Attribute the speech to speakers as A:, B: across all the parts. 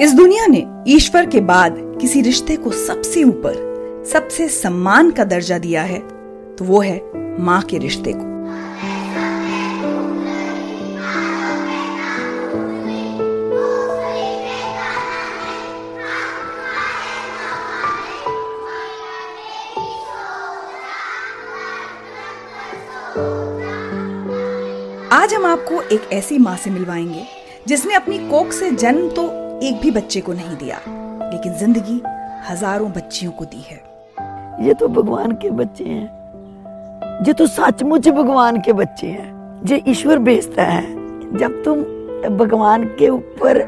A: इस दुनिया ने ईश्वर के बाद किसी रिश्ते को सबसे ऊपर, सबसे सम्मान का दर्जा दिया है तो वो है माँ के रिश्ते को। आज हम आपको एक ऐसी माँ से मिलवाएँगे, जिसने अपनी कोख से जन्म तो एक भी बच्चे को नहीं दिया लेकिन ज़िंदगी हज़ारों बच्चियों को दी है।
B: ये तो भगवान के बच्चे हैं। ये तो सचमुच भगवान के बच्चे हैं। ये ईश्वर भेजता है। जब तुम भगवान के ऊपर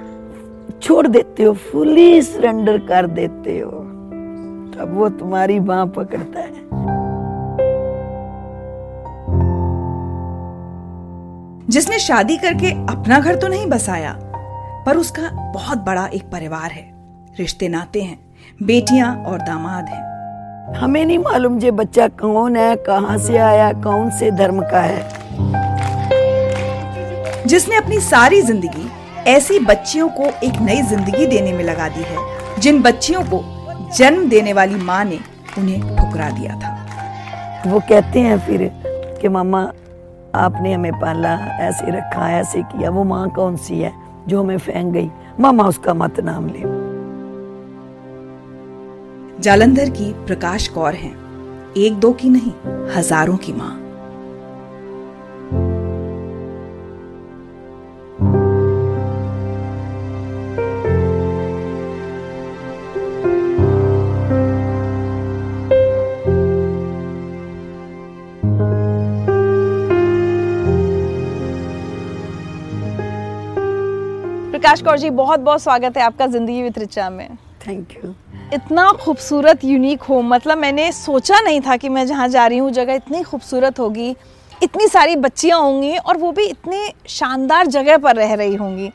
B: छोड़ देते हो फुली सरेंडर कर देते हो तब वो तुम्हारी बाह पकड़ता है।
A: जिसने शादी करके अपना घर तो नहीं बसाया पर उसका बहुत बड़ा एक परिवार है। रिश्ते नाते हैं बेटियाँ और दामाद हैं।
B: हमें नहीं मालूम ये बच्चा कौन है कहाँ से आया कौन से धर्म का है।
A: जिसने अपनी सारी ज़िंदगी ऐसी बच्चियों को एक नई ज़िंदगी देने में लगा दी है जिन बच्चियों को जन्म देने वाली माँ ने उन्हें ठुकरा दिया था।
B: वो कहते हैं फिर कि मामा आपने हमें पाला ऐसे रखा ऐसे किया वो माँ कौन सी है? जो हमें फेंक गई। मामा उसका मत नाम ले।
A: जालंधर की प्रकाश कौर है। एक दो की नहीं, हज़ारों की माँ।
C: प्रकाश कौर जी बहुत बहुत स्वागत है आपका ज़िंदगी विद रिचा में।
B: थैंक यू
C: इतना खूबसूरत यूनिक होम मतलब मैंने सोचा नहीं था कि मैं जहाँ जा रही हूँ जगह इतनी खूबसूरत होगी इतनी सारी बच्चियाँ होंगी और वो भी इतने शानदार जगह पर रह रही होंगी।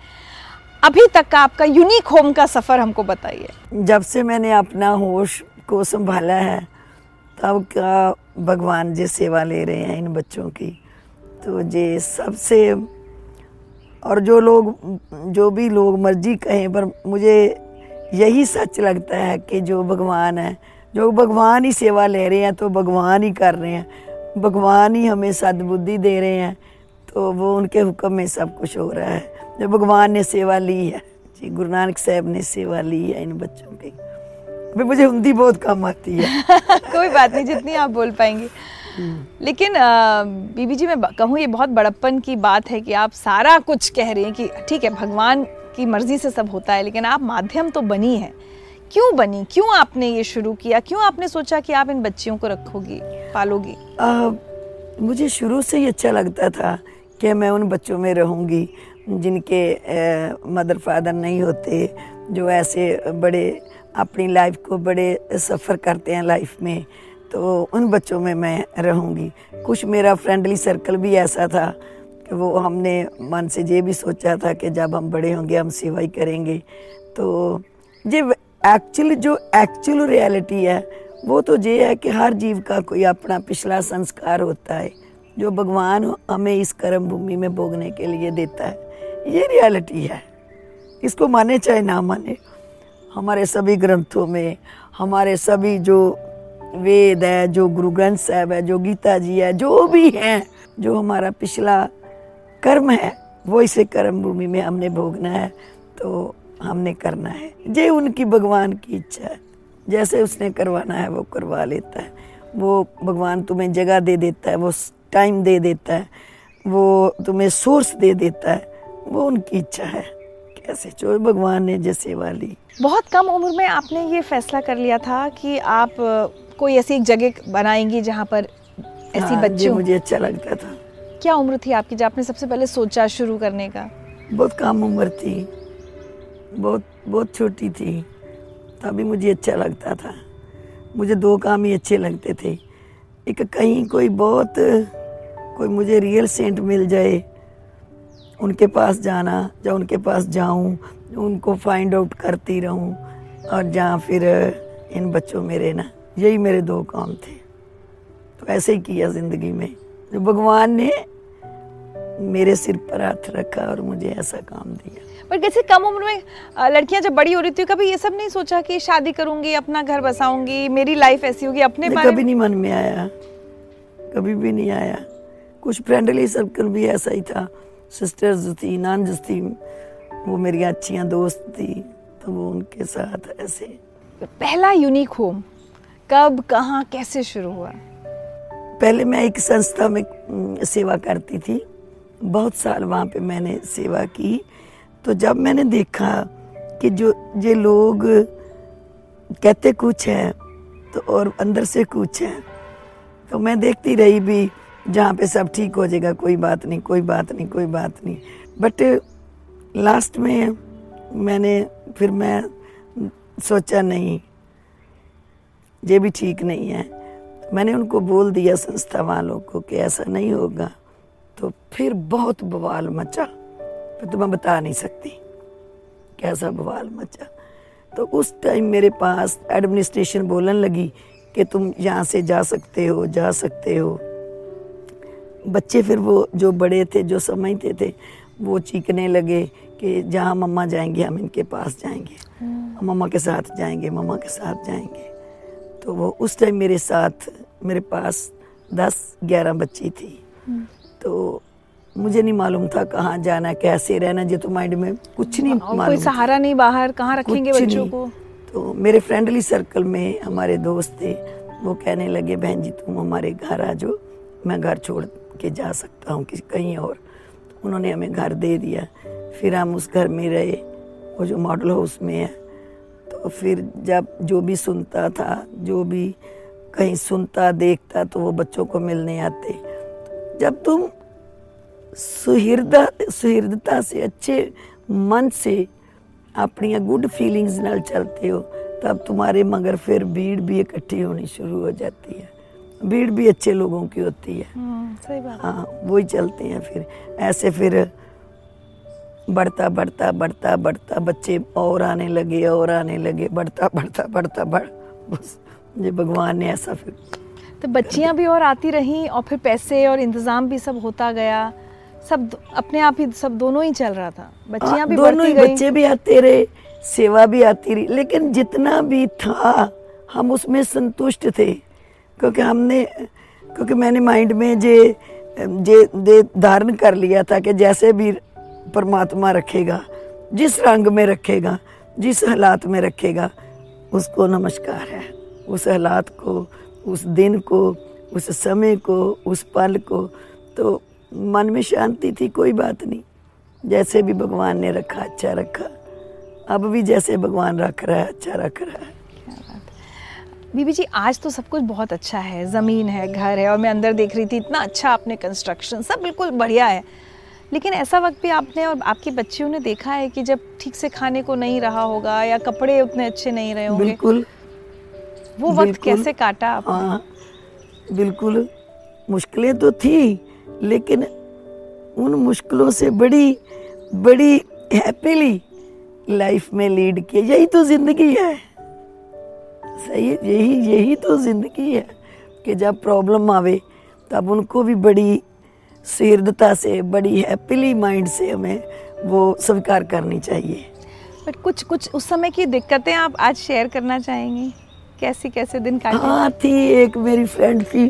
C: अभी तक का आपका यूनिक होम का सफ़र हमको बताइए।
B: जब से मैंने अपना होश को संभाला है तब का भगवान जी सेवा ले रहे हैं इन बच्चों की। तो ये सबसे और जो लोग, जो भी लोग मर्ज़ी कहें, पर मुझे यही सच लगता है कि जो भगवान है, जो भगवान ही सेवा ले रहे हैं तो भगवान ही कर रहे हैं। भगवान ही हमें सदबुद्धि दे रहे हैं तो वो उनके हुक्म में सब कुछ हो रहा है। जो भगवान ने सेवा ली है, जी, गुरु नानक साहब ने सेवा ली है इन बच्चों की मुझे हिंदी बहुत कम आती है।
C: कोई बात नहीं, जितनी आप बोल पाएँगे। लेकिन बीबी जी मैं कहूँ ये बहुत बड़प्पन की बात है कि आप सारा कुछ कह रही हैं कि ठीक है भगवान की मर्ज़ी से सब होता है लेकिन आप माध्यम तो बनी है। क्यों बनी? क्यों आपने ये शुरू किया? क्यों आपने सोचा कि आप इन बच्चियों को रखोगी पालोगी?
B: आ, मुझे शुरू से ही अच्छा लगता था कि मैं उन बच्चों में रहूँगी जिनके मदर फादर नहीं होते जो ऐसे बड़े अपनी लाइफ को बड़े सफ़र करते हैं लाइफ में। तो उन बच्चों में मैं रहूँगी। कुछ मेरा फ्रेंडली सर्कल भी ऐसा था कि वो हमने मन से ये भी सोचा था कि जब हम बड़े होंगे, हम सेवा ही करेंगे। तो ये एक्चुअल जो एक्चुअल रियलिटी है, वो तो ये है कि हर जीव का कोई अपना पिछला संस्कार होता है, जो भगवान हमें इस कर्म भूमि में भोगने के लिए देता है। ये रियलिटी है। इसको माने चाहे ना माने, हमारे सभी ग्रंथों में, हमारे सभी जो वेद है, जो गुरु ग्रंथ साहब है, जो गीता जी है, जो भी है, जो हमारा पिछला कर्म है, वो इसे कर्म भूमि में हमने भोगना है तो हमने करना है। ये उनकी भगवान की इच्छा है। जैसे उसने करवाना है, वो करवा लेता है। वो भगवान तुम्हें जगह दे देता है, वो टाइम दे देता है, वो तुम्हें सोर्स दे देता है, वो उनकी इच्छा है। कैसे जो भगवान ने जैसे सेवा ली
C: बहुत कम उम्र में आपने ये फैसला कर लिया था कि आप कोई ऐसी एक जगह बनाएँगी जहाँ पर ऐसी हाँ, बच्ची
B: मुझे अच्छा लगता था।
C: क्या उम्र थी आपकी जब आपने सबसे पहले सोचा शुरू करने का?
B: बहुत कम उम्र थी। बहुत बहुत छोटी थी। तभी मुझे अच्छा लगता था। मुझे दो काम ही अच्छे लगते थे। एक कहीं कोई बहुत कोई मुझे रियल सेंट मिल जाए उनके पास जाना या उनके पास जाऊँ उनको फाइंड आउट करती रहूँ और जहाँ फिर इन बच्चों में रहना। यही मेरे दो काम थे। तो ऐसे ही किया ज़िंदगी में। जो भगवान ने मेरे सिर पर हाथ रखा और मुझे ऐसा काम दिया।
C: पर कैसे कम उम्र में लड़कियाँ जब बड़ी हो रही थी कभी ये सब नहीं सोचा कि शादी करूँगी अपना घर बसाऊँगी मेरी लाइफ ऐसी होगी अपने बारे
B: कभी नहीं मन में आया। कभी भी नहीं आया। कुछ फ्रेंडली सर्कल भी ऐसा ही था। सिस्टर्स थी नंस थी वो मेरी अच्छियाँ दोस्त थी तो वो उनके साथ ऐसे।
C: पहला यूनिक होम कब, कहाँ, कैसे शुरू हुआ?
B: पहले मैं एक संस्था में सेवा करती थी। बहुत साल वहाँ पे मैंने सेवा की। तो जब मैंने देखा कि जो, ये लोग कहते कुछ है तो और अंदर से कुछ है तो मैं देखती रही भी, जहाँ पे सब ठीक हो जाएगा, कोई बात नहीं, कोई बात नहीं, कोई बात नहीं। बट लास्ट में मैंने, फिर मैं सोचा नहीं ये भी ठीक नहीं है। मैंने उनको बोल दिया संस्था वालों को कि ऐसा नहीं होगा। तो फिर बहुत बवाल मचा। फिर तो मैं बता नहीं सकती कैसा बवाल मचा। तो उस टाइम मेरे पास एडमिनिस्ट्रेशन बोलने लगी कि तुम यहाँ से जा सकते हो जा सकते हो। बच्चे फिर वो जो बड़े थे जो समझते थे वो चीखने लगे कि जहाँ मम्मा जाएँगे हम इनके पास जाएँगे। हम मम्मा के साथ जाएँगे मम्मा के साथ जाएँगे। तो वो उस टाइम मेरे साथ मेरे पास दस ग्यारह बच्ची थी। तो मुझे नहीं मालूम था कहाँ जाना कैसे रहना जो तो माइंड में कुछ नहीं
C: और कोई
B: मालूम
C: सहारा नहीं बाहर कहाँ रखेंगे बच्चों को?
B: तो मेरे फ्रेंडली सर्कल में हमारे दोस्त थे वो कहने लगे बहन जी तुम हमारे घर आ जाओ मैं घर छोड़ के जा सकता हूँ किसी कहीं और। उन्होंने हमें घर दे दिया। फिर हम उस घर में रहे वो जो मॉडल हाउस में है फिर जब जो भी सुनता था जो भी कहीं सुनता देखता तो वो बच्चों को मिलने आते। जब तुम सुहृदा सुहृदता से अच्छे मन से अपनी गुड फीलिंग्स नाल चलते हो तब तुम्हारे मगर फिर भीड़ भी इकट्ठी होनी शुरू हो जाती है। भीड़ भी अच्छे लोगों की होती है।
C: हम्म, सही बात।
B: हाँ वही चलते हैं फिर। ऐसे फिर बढ़ता बढ़ता बढ़ता बढ़ता बच्चे और आने लगे और आने लगे बढ़ता बढ़ता बढ़ता बढ़ बस भगवान ने ऐसा फिर
C: तो बच्चियाँ भी और आती रहीं और फिर पैसे और इंतज़ाम भी सब होता गया। सब अपने आप ही सब दोनों ही चल रहा था। बच्चियाँ
B: हाँ,
C: भी
B: दोनों ही बच्चे भी आते रहे सेवा भी आती रही लेकिन जितना भी था हम उसमें संतुष्ट थे क्योंकि हमने क्योंकि मैंने माइंड में जे जे दे धारण कर लिया था कि जैसे भी परमात्मा रखेगा, जिस रंग में रखेगा, जिस हालात में रखेगा, उसको नमस्कार है। उस हालात को, उस दिन को, उस समय को, उस पल को तो मन में शांति थी, कोई बात नहीं। जैसे भी भगवान ने रखा अच्छा रखा। अब भी जैसे भगवान रख रहा है अच्छा रख रहा है।
C: बीबी जी, आज तो सब कुछ बहुत अच्छा है। ज़मीन है, घर है, और मैं अंदर देख रही थी, इतना अच्छा आपने कंस्ट्रक्शन सब बिल्कुल बढ़िया है। लेकिन ऐसा वक्त भी आपने और आपकी बच्चियों ने देखा है कि जब ठीक से खाने को नहीं रहा होगा या कपड़े उतने अच्छे नहीं रहे होंगे
B: बिल्कुल।
C: वो वक्त
B: बिल्कुल।
C: कैसे काटा आप
B: हाँ बिल्कुल। मुश्किलें तो थी लेकिन उन मुश्किलों से बड़ी बड़ी हैप्पीली लाइफ में लीड किया यही तो ज़िंदगी है। सही यही यही तो ज़िंदगी है कि जब प्रॉब्लम आवे तब उनको भी बड़ी सीरदता से बड़ी हैप्पीली माइंड से हमें वो स्वीकार करनी चाहिए।
C: बट कुछ कुछ उस समय की दिक्कतें आप आज शेयर करना चाहेंगी? कैसे कैसे दिन काटे?
B: हाँ थी एक मेरी फ्रेंड थी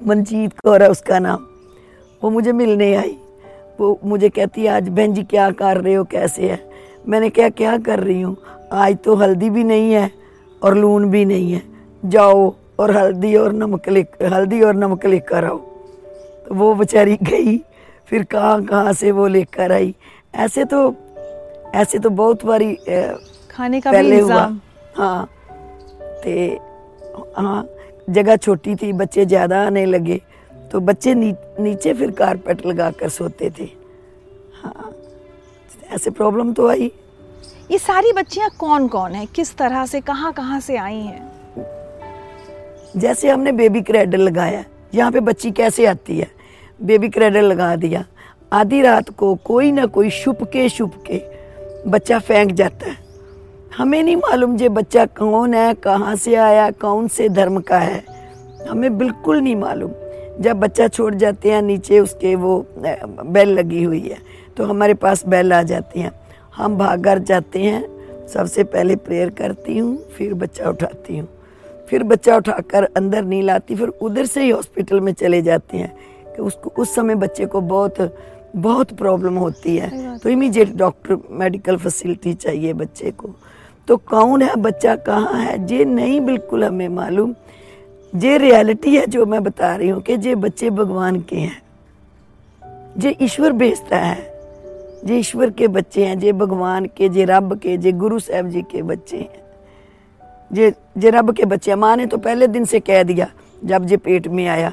B: मनजीत कौर है उसका नाम। वो मुझे मिलने आई। वो मुझे कहती है आज बहन जी क्या कर रहे हो कैसे है? मैंने क्या क्या कर रही हूँ? आज तो हल्दी भी नहीं है और लून भी नहीं है। जाओ और हल्दी और नमक ले हल्दी और नमक लेकर आओ। तो वो बेचारी गई फिर कहाँ कहाँ से वो लेकर आई? ऐसे तो ऐसे तो बहुत बारी
C: खाने का भी
B: पहले हुआ। हाँ। ते हाँ जगह छोटी थी बच्चे ज़्यादा आने लगे तो बच्चे नी, नीचे फिर कारपेट लगा कर सोते थे। हाँ। ऐसे प्रॉब्लम तो आई।
C: ये सारी बच्चियाँ कौन कौन है? किस तरह से कहाँ कहाँ से आई हैं?
B: जैसे हमने बेबी क्रेडल लगाया यहाँ पे बच्ची कैसे आती है? बेबी क्रेडल लगा दिया। आधी रात को कोई ना कोई छुप के छुप के बच्चा फेंक जाता है। हमें नहीं मालूम जे बच्चा कौन है, कहाँ से आया, कौन से धर्म का है। हमें बिल्कुल नहीं मालूम। जब बच्चा छोड़ जाते हैं, नीचे उसके वो बेल लगी हुई है तो हमारे पास बेल आ जाती हैं। हम भाग घर जाते हैं। सबसे पहले प्रेयर करती हूँ, फिर बच्चा उठाती हूँ। फिर बच्चा उठाकर अंदर नहीं लाती फिर उधर से ही हॉस्पिटल में चले जाते हैं। उसको उस समय बच्चे को बहुत बहुत प्रॉब्लम होती है। तो इमीजिएट डॉक्टर मेडिकल फैसिलिटी चाहिए बच्चे को। तो कौन है बच्चा कहाँ है ये नहीं बिल्कुल हमें मालूम। ये रियलिटी है जो मैं बता रही हूँ कि ये बच्चे भगवान के हैं। ये ईश्वर भेजता है। जे ईश्वर के बच्चे हैं जे भगवान के जे रब के जे गुरु साहब जी के बच्चे हैं। जे जे रब के बच्चे हैं। माँ ने तो पहले दिन से कह दिया जब जे पेट में आया।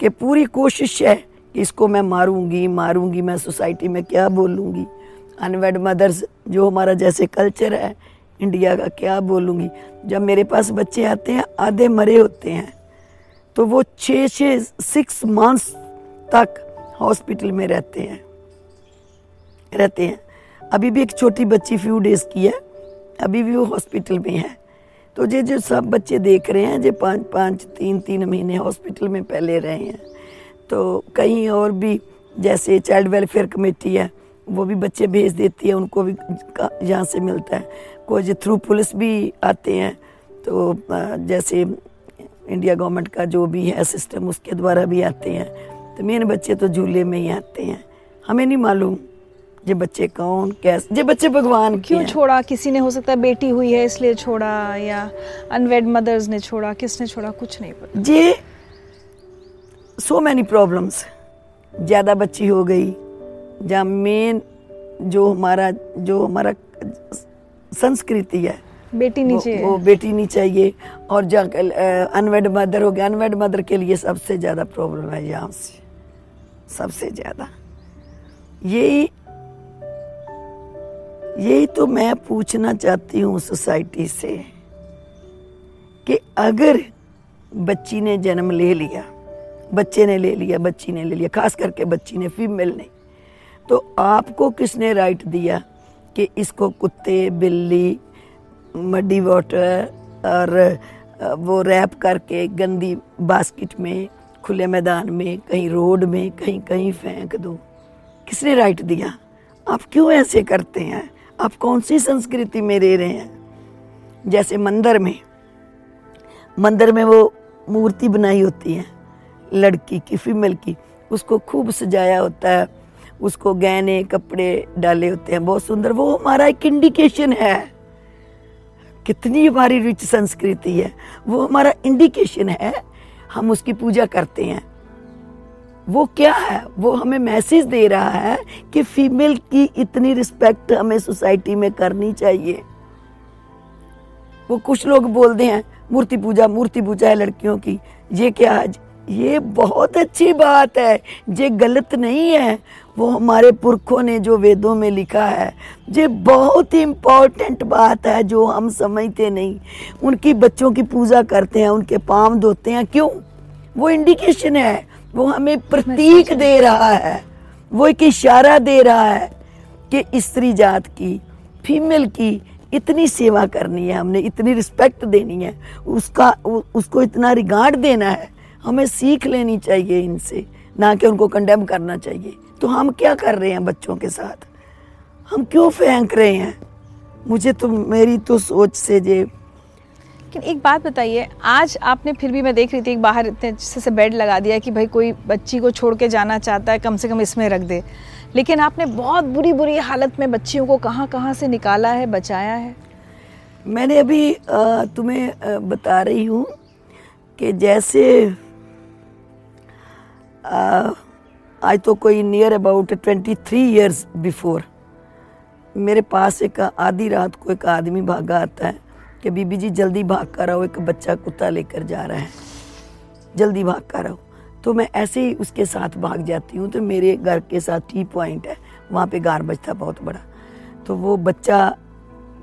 B: कि पूरी कोशिश है कि इसको मैं मारूँगी मारूँगी मैं सोसाइटी में क्या बोलूँगी? अनवेड मदर्स जो हमारा जैसे कल्चर है इंडिया का क्या बोलूँगी? जब मेरे पास बच्चे आते हैं, आधे मरे होते हैं तो वो छः छः सिक्स मंथ्स तक हॉस्पिटल में रहते हैं। रहते हैं। अभी भी एक छोटी बच्ची फ्यू डेज़ की है, अभी भी वो हॉस्पिटल में है। तो ये जो सब बच्चे देख रहे हैं जो पाँच पाँच, तीन तीन महीने हॉस्पिटल में पहले रहे हैं। तो कहीं और भी जैसे चाइल्ड वेलफेयर कमेटी है, वो भी बच्चे भेज देती है, उनको भी यहाँ से मिलता है। कोई थ्रू पुलिस भी आते हैं तो जैसे इंडिया गवर्नमेंट का जो भी है सिस्टम, उसके द्वारा भी आते हैं। तो मेन बच्चे तो झूले में ही आते हैं। हमें नहीं मालूम ये बच्चे कौन? कैसे? ये बच्चे भगवान
C: क्यों छोड़ा? किसी ने हो सकता है बेटी हुई है इसलिए छोड़ा या अनवेड मदर्स ने छोड़ा किसने छोड़ा? कुछ नहीं पता।
B: ये सो मैनी प्रॉब्लम्स ज़्यादा बच्ची हो गई जहाँ मेन जो हमारा जो हमारा संस्कृति है
C: बेटी नहीं चाहिए
B: वो, बेटी नहीं चाहिए और जहाँ अनवेड मदर हो गया अनवेड मदर के लिए सबसे ज़्यादा प्रॉब्लम है यहाँ से। सबसे ज़्यादा। यही यही तो मैं पूछना चाहती हूँ सोसाइटी से कि अगर बच्ची ने जन्म ले लिया, बच्चे ने ले लिया, बच्ची ने ले लिया, खास करके बच्ची ने फीमेल ने तो आपको किसने राइट दिया कि इसको कुत्ते, बिल्ली मडी वाटर और वो रैप करके गंदी बास्केट में, खुले मैदान में, कहीं रोड में, कहीं कहीं फेंक दो? किसने राइट दिया? आप क्यों ऐसे करते हैं? आप कौन सी संस्कृति में रह रहे हैं? जैसे मंदिर में। मंदिर में वो मूर्ति बनाई होती है, लड़की की, फीमेल की। उसको खूब सजाया होता है, उसको गहने, कपड़े डाले होते हैं, बहुत सुंदर। वो हमारा एक इंडिकेशन है। कितनी हमारी रिच संस्कृति है। वो हमारा इंडिकेशन है, हम उसकी पूजा करते हैं। वो क्या है? वो हमें मैसेज दे रहा है कि फीमेल की इतनी रिस्पेक्ट हमें सोसाइटी में करनी चाहिए। वो कुछ लोग बोलते हैं, मूर्ति पूजा मूर्ति पूजा है लड़कियों की। ये क्या ये बहुत अच्छी बात है। ये गलत नहीं है। वो हमारे पुरखों ने जो वेदों में लिखा है, ये बहुत ही इम्पोर्टेंट बात है जो हम समझते नहीं। उनकी बच्चों की पूजा करते हैं, उनके पाम धोते हैं। क्यों? वो इंडिकेशन है। वो हमें प्रतीक दे रहा है। वो एक इशारा दे रहा है कि स्त्री जात की फीमेल की इतनी सेवा करनी है हमने इतनी रिस्पेक्ट देनी है उसका उसको इतना रिगार्ड देना है हमें सीख लेनी चाहिए इनसे ना कि उनको कंडेम करना चाहिए। तो हम क्या कर रहे हैं बच्चों के साथ? हम क्यों फेंक रहे हैं? मुझे तो मेरी तो सोच से जे
C: लेकिन एक बात बताइए, आज आपने फिर भी मैं देख रही थी, एक बाहर इतने अच्छे से बेड लगा दिया कि भाई कोई बच्ची को छोड़ के जाना चाहता है, कम से कम इसमें रख दे। लेकिन आपने बहुत बुरी बुरी हालत में बच्चियों को कहाँ कहाँ से निकाला है, बचाया है?
B: मैंने अभी तुम्हें बता रही हूँ कि जैसे आज तो कोई near about twenty three years before मेरे पास एक आधी रात को एक आदमी भागा आता है। कि बीबी जी, जल्दी भाग कर आओ, एक बच्चा कुत्ता लेकर जा रहा है। जल्दी भाग कर आओ। तो मैं ऐसे ही उसके साथ भाग जाती हूँ तो मेरे घर के साथ टी पॉइंट है, वहाँ पे गार बचता बहुत बड़ा। तो वो बच्चा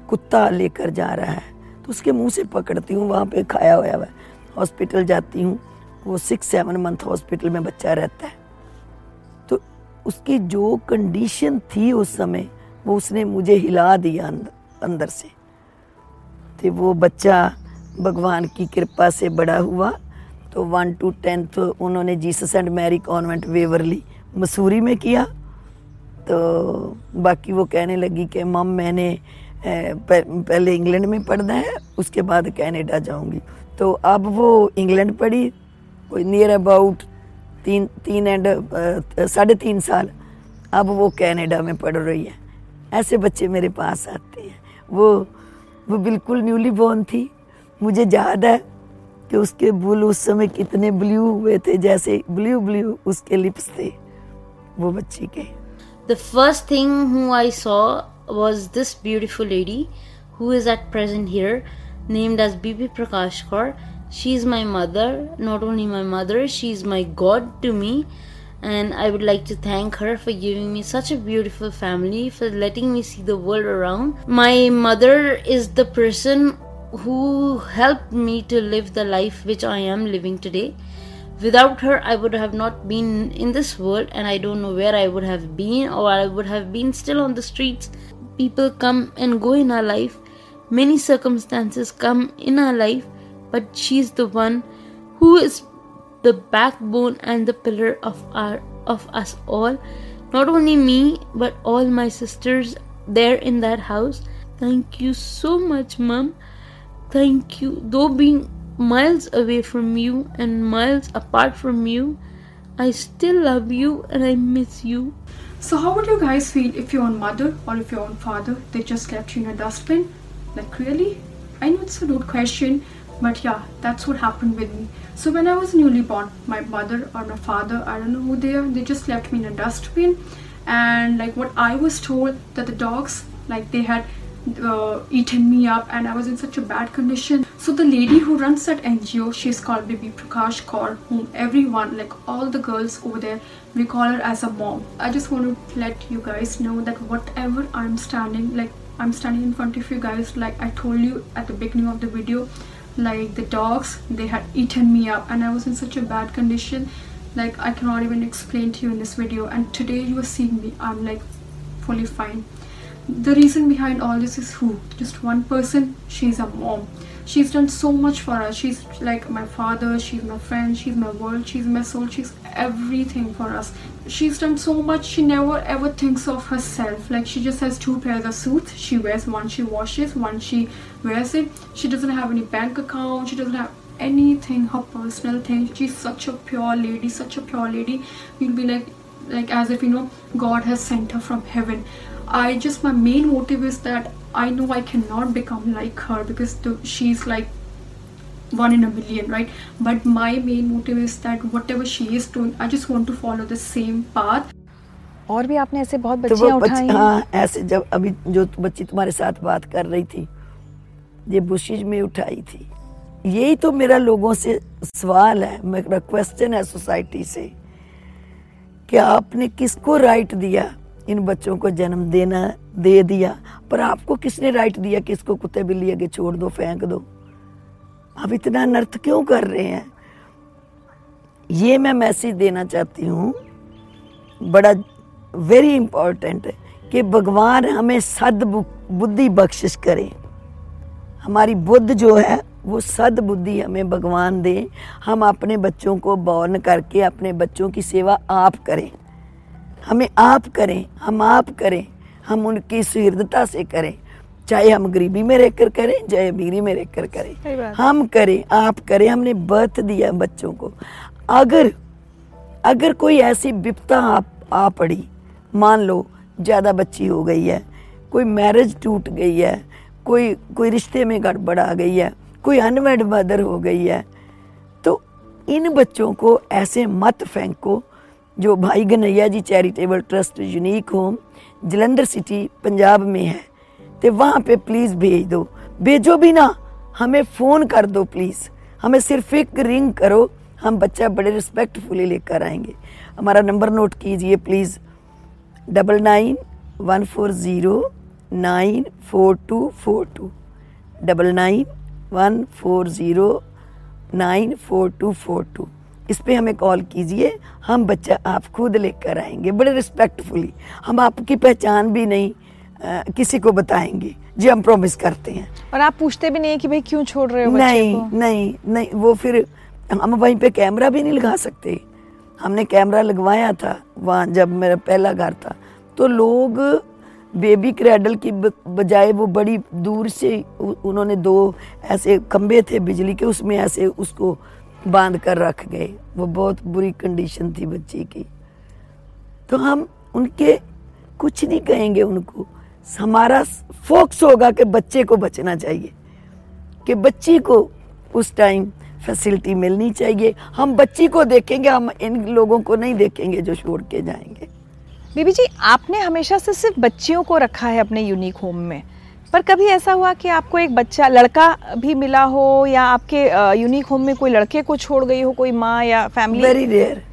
B: कुत्ता लेकर जा रहा है तो उसके मुँह से पकड़ती हूँ, वहाँ पे खाया हुआ है। हॉस्पिटल जाती हूँ, वो सिक्स, सेवन मंथ हॉस्पिटल में बच्चा रहता है। तो उसकी जो कंडीशन थी उस समय, वो उसने मुझे हिला दिया अंदर अंदर से। तो वो बच्चा भगवान की कृपा से बड़ा हुआ। तो वन टू टेंथ उन्होंने Jesus and Mary convent Waverley Mussoorie में किया। तो बाकी वो कहने लगी कि, मम, मैंने पहले इंग्लैंड में पढ़ना है, उसके बाद कनाडा जाऊँगी। तो अब वो इंग्लैंड पढ़ी, कोई नियर अबाउट तीन तीन एंड साढ़े तीन साल, अब वो कनाडा में पढ़ रही है। ऐसे बच्चे मेरे पास आते हैं। वो वो बिल्कुल न्यूली बॉर्न थी। मुझे याद है कि उसके बुल उस समय कितने ब्लू हुए थे, जैसे ब्लू ब्लू उसके लिप्स थे, वो बच्ची के।
D: The first thing who I saw was this beautiful lady who is at present here named as B P Prakash Kaur she is my mother not only my mother she is my god to me and I would like to thank her for giving me such a beautiful family, for letting me see the world around. My mother is the person who helped me to live the life which I am living today. Without her, I would have not been in this world, and I don't know where I would have been, or I would have been still on the streets. People come and go in our life, many circumstances come in our life, but she's the one who is the backbone and the pillar of our of us all. Not only me but all my sisters there in that house. Thank you so much mom thank you. Though being miles away from you and miles apart from you i still love you and i miss you.
E: So how would you guys feel if your own mother or if your own father they just left you in a dustbin? Like really? I know it's a rude question but yeah that's what happened with me so when i was newly born my mother or my father i don't know who they are they just left me in a dustbin and like what i was told that the dogs like they had uh, eaten me up and I was in such a bad condition. So the lady who runs that NGO, she's called Bibi Prakash Kaur, whom everyone, like all the girls over there, we call her as a mom. I just want to let you guys know that whatever I'm standing, like I'm standing in front of you guys, like I told you at the beginning of the video, like the dogs they had eaten me up and I was in such a bad condition. Like I cannot even explain to you in this video. And today you are seeing me. I'm like fully fine. The reason behind all this is who? Just one person? She's a mom. She's done so much for us. She's like my father. She's my friend. She's my world. She's my soul. She's everything for us. She's done so much. She never ever thinks of herself. Like she just has two pairs of suits. She wears one she washes one she wears it she doesn't have any bank account she doesn't have anything her personal thing she's such a pure lady such a pure lady you'll be like like as if you know god has sent her from heaven i just my main motive is that i know i cannot become like her because the, she's like one in a million right but my main motive is that whatever she is doing i just want to follow the same path
C: और भी आपने ऐसे बहुत बच्चियां तो उठाई
B: हाँ ऐसे जब अभी जो बच्ची तुम्हारे साथ बात कर रही थी ये बुशिज में उठाई थी। यही तो मेरा लोगों से सवाल है, मेरा क्वेश्चन है सोसाइटी से। कि आपने किसको राइट दिया? इन बच्चों को जन्म देना, दे दिया। पर आपको किसने राइट दिया कि इसको कुत्ते बिल्ली आगे छोड़ दो, फेंक दो? आप इतना अनर्थ क्यों कर रहे हैं? ये मैं मैसेज देना चाहती हूँ। बड़ा वेरी इंपॉर्टेंट है कि भगवान हमें सद बुद्धि बख्शिश करे। हमारी बुद्ध जो है वो सदबुद्धि हमें भगवान दे। हम अपने बच्चों को बॉर्न करके अपने बच्चों की सेवा आप करें। हमें आप करें हम आप करें हम उनकी सुहृदता से करें। चाहे हम गरीबी में रहकर करें चाहे अमीरी में रहकर करें। हम करें आप करें हमने बर्थ दिया बच्चों को। अगर अगर कोई ऐसी विपता आप आ पड़ी मान लो ज़्यादा बच्ची हो गई है कोई मैरिज टूट गई है कोई कोई रिश्ते में गड़बड़ आ गई है, कोई अनमेड मदर हो गई है तो इन बच्चों को ऐसे मत फेंको जो भाई Ghanaiya ji charitable trust unique home Jalandhar city Punjab में है तो वहाँ पे प्लीज़ भेज दो। भेजो भी ना, हमें फ़ोन कर दो प्लीज़ हमें सिर्फ़ एक रिंग करो, हम बच्चा बड़े रिस्पेक्टफुली लेकर आएँगे। हमारा नंबर नोट कीजिए please double nine one four zero nine four two four two double nine one four zero nine four two four two. इस पर हमें कॉल कीजिए हम बच्चा आप खुद लेकर आएँगे बड़े रिस्पेक्टफुली हम आपकी पहचान भी नहीं आ, किसी को बताएँगे जी हम प्रॉमिस करते हैं।
C: और आप पूछते भी नहीं कि भाई क्यों छोड़ रहे हो
B: नहीं को? नहीं नहीं वो फिर हम वहीं पे कैमरा भी नहीं लगा सकते। हमने कैमरा लगवाया था वहाँ जब मेरा पहला घर था। तो लोग बेबी क्रैडल की बजाय वो बड़ी दूर से उन्होंने दो ऐसे खंबे थे बिजली के, उसमें ऐसे उसको बाँध कर रख गए। वो बहुत बुरी कंडीशन थी बच्ची की। तो हम उनके कुछ नहीं कहेंगे उनको। हमारा फोक्स होगा कि बच्चे को बचना चाहिए, कि बच्ची को उस टाइम फैसिलिटी मिलनी चाहिए। हम बच्ची को देखेंगे, हम इन लोगों को नहीं देखेंगे जो छोड़ के जाएँगे।
C: बीबी जी आपने हमेशा से सिर्फ़ बच्चियों को रखा है अपने यूनिक होम में। पर कभी ऐसा हुआ कि आपको एक बच्चा लड़का भी मिला हो या आपके यूनिक होम में कोई लड़के को छोड़ गई हो कोई माँ या family
B: very rare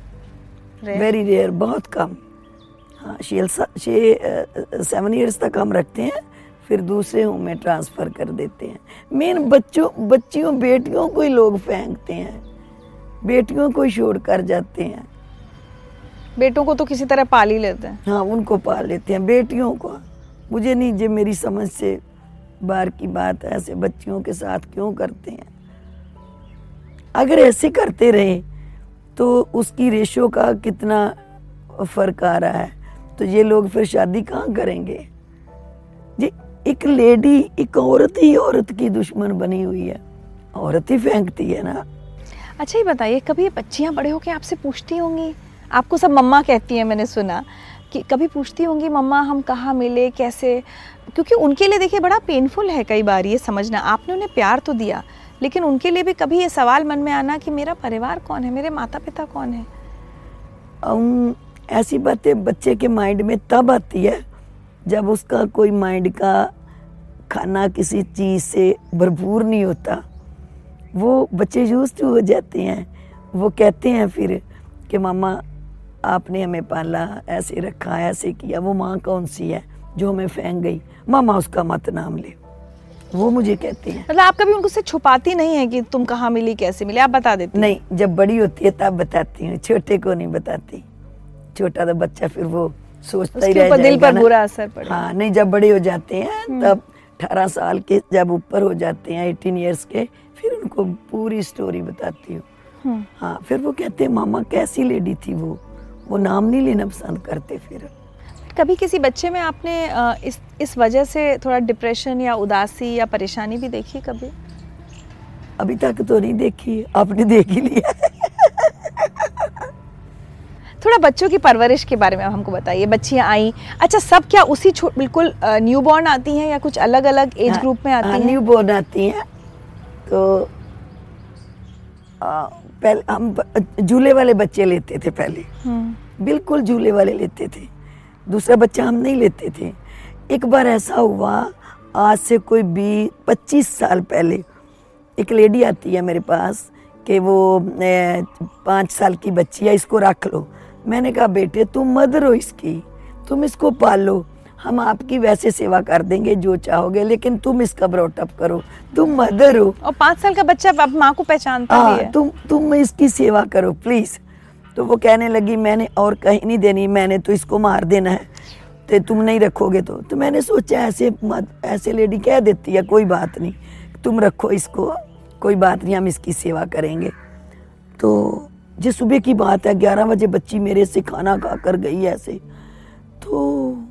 B: very rare बहुत कम। हाँ सेवन ईयर्स तक हम रखते हैं फिर दूसरे होम में ट्रांसफ़र कर देते हैं। मेन बच्चों बच्चियों बेटियों को ही लोग फेंकते हैं। बेटियों को ही छोड़ कर जाते हैं।
C: बेटों को तो किसी तरह पाल ही लेते हैं।
B: हाँ उनको पाल लेते हैं बेटियों को। मुझे नहीं जो मेरी समझ से बाहर की बात है ऐसे बच्चियों के साथ क्यों करते हैं। अगर ऐसे करते रहे तो उसकी रेशो का कितना फ़र्क आ रहा है। तो ये लोग फिर शादी कहाँ करेंगे? जी एक लेडी एक औरत ही औरत की दुश्मन बनी हुई है। औरत ही फेंकती है ना।
C: अच्छा ये बताइए कभी बच्चियाँ बड़े होके आपसे पूछती होंगी? आपको सब मम्मा कहती हैं मैंने सुना कि कभी पूछती होंगी मम्मा हम कहाँ मिले कैसे? क्योंकि उनके लिए देखिए बड़ा पेनफुल है कई बार ये समझना। आपने उन्हें प्यार तो दिया लेकिन उनके लिए भी कभी ये सवाल मन में आना कि मेरा परिवार कौन है? मेरे माता पिता कौन है?
B: अम, ऐसी बातें बच्चे के माइंड में तब आती है जब उसका कोई माइंड का खाना किसी चीज़ से भरपूर नहीं होता। वो बच्चे यूज़ हो जाते हैं। वो कहते हैं फिर कि मामा आपने हमें पाला ऐसे रखा ऐसे किया वो माँ कौन सी है जो हमें फेंक गई? मामा उसका मत नाम ले। वो मुझे कहते हैं।
C: मतलब आप कभी उनको से छुपाती नहीं है कि तुम कहाँ मिली कैसे मिली? आप बता देती
B: नहीं जब बड़ी होती है तब बताती हूँ छोटे को नहीं बताती। छोटा तो बच्चा फिर वो सोचता ही रह
C: दिल पर बुरा असर पड़ेगा।
B: हाँ नहीं जब बड़े हो जाते हैं तब अठारह साल के जब ऊपर हो जाते हैं एटीन ईयर्स के फिर उनको पूरी स्टोरी बताती हूँ।
C: हम्म।
B: हाँ फिर वो कहते हैं मामा कैसी लेडी थी वो? वो नाम नहीं लेना पसंद करते फिर।
C: कभी किसी बच्चे में आपने इस इस वजह से थोड़ा डिप्रेशन या उदासी या परेशानी भी देखी कभी?
B: अभी तक तो नहीं देखी आपने देख ही लिया।
C: थोड़ा बच्चों की परवरिश के बारे में आप हमको बताइए बच्चियाँ आई। अच्छा सब क्या उसी बिल्कुल न्यू बॉर्न आती हैं या कुछ अलग अलग एज ग्रुप में आती हैं
B: न्यू बोर्न आती हैं। तो आ, पहले हम झूले वाले बच्चे लेते थे पहले।
C: हम्म,
B: बिल्कुल झूले वाले लेते थे। दूसरा बच्चा हम नहीं लेते थे। एक बार ऐसा हुआ आज से कोई बीस पच्चीस साल पहले एक लेडी आती है मेरे पास कि वो पाँच साल की बच्ची है इसको रख लो। मैंने कहा बेटे तुम मदर हो इसकी। तुम इसको पाल। लो हम आपकी वैसे सेवा कर देंगे जो चाहोगे लेकिन तुम इसका ब्रॉटअप करो। तुम मदर हो
C: और पाँच साल का बच्चा अब माँ को पहचानता
B: हाँ
C: है।
B: तुम तुम इसकी सेवा करो प्लीज़ तो वो कहने लगी, मैंने और कहीं नहीं देनी, मैंने तो इसको मार देना है। तो तुम नहीं रखोगे तो। तो मैंने सोचा, ऐसे मत, ऐसे लेडी कह देती है, कोई बात नहीं। तुम रखो इसको, कोई बात नहीं, हम इसकी सेवा करेंगे। तो जो सुबह की बात है, ग्यारह बजे बच्ची मेरे से खाना खा कर गई ऐसे। तो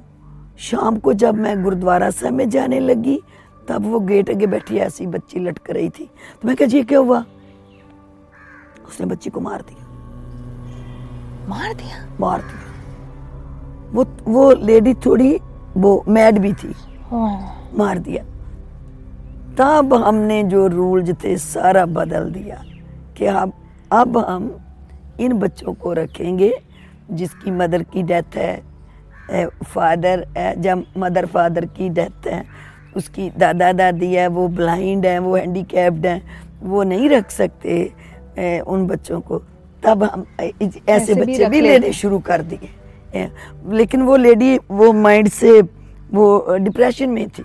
B: शाम को जब मैं गुरुद्वारा साहब में जाने लगी, तब वो गेट आगे बैठी, ऐसी बच्ची लटक रही थी। तो मैं कहा जी क्या हुआ? उसने बच्ची को मार दिया।
C: मार दिया?
B: मार दिया। वो वो लेडी थोड़ी वो मैड भी थी।
C: हाँ,
B: मार दिया। तब हमने जो रूल्स थे सारा बदल दिया कि अब अब हम इन बच्चों को रखेंगे जिसकी मदर की डेथ है फादर है जब मदर फादर की डेथ है उसकी दादा दादी है वो ब्लाइंड है वो हैंडीकैप्ड है वो नहीं रख सकते ए, उन बच्चों को। तब हम ऐसे
C: ऐसे भी
B: बच्चे भी
C: लेते
B: लेने शुरू कर दिए लेकिन वो लेडी वो माइंड से वो डिप्रेशन में थी।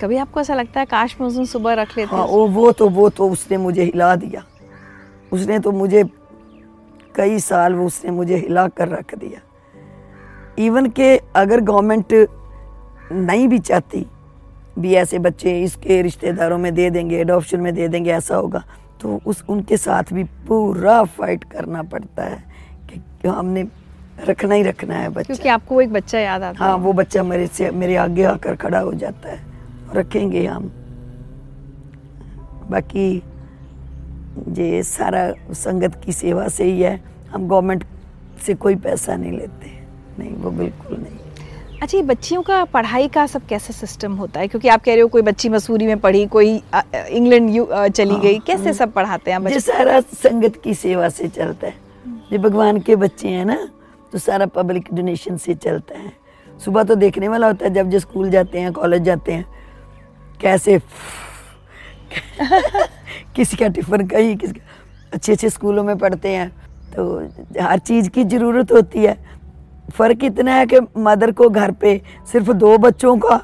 C: कभी आपको ऐसा लगता है काश मैं उस दिन सुबह रख लेती?
B: हाँ वो वो तो वो तो उसने मुझे हिला दिया। उसने तो मुझे कई साल वो उसने मुझे हिला कर रख दिया। इवन के अगर गवर्नमेंट नहीं भी चाहती भी ऐसे बच्चे इसके रिश्तेदारों में दे देंगे एडॉप्शन में दे देंगे ऐसा होगा। तो उस उनके साथ भी पूरा फाइट करना पड़ता है कि हमने रखना ही रखना है बच्चा।
C: क्योंकि आपको वो एक बच्चा याद आता
B: हाँ
C: है।
B: वो बच्चा मेरे से मेरे आगे आकर खड़ा हो जाता है। रखेंगे हम। बाकी ये सारा संगत की सेवा से ही है। हम गवर्नमेंट से कोई पैसा नहीं लेते। नहीं वो बिल्कुल नहीं।
C: अच्छा ये बच्चियों का पढ़ाई का सब कैसे सिस्टम होता है? क्योंकि आप कह रहे हो कोई बच्ची मसूरी में पढ़ी कोई इंग्लैंड चली
B: हाँ,
C: गई कैसे सब पढ़ाते हैं
B: ये सारा संगत की सेवा से चलता है। ये भगवान के बच्चे हैं ना तो सारा पब्लिक डोनेशन से चलता है। सुबह तो देखने वाला होता है जब जो स्कूल जाते हैं कॉलेज जाते हैं कैसे किसी का टिफ़िन कहीं किसी का अच्छे अच्छे स्कूलों में पढ़ते हैं। तो हर चीज़ की ज़रूरत होती है। फ़र्क इतना है कि मदर को घर पे सिर्फ़ दो बच्चों का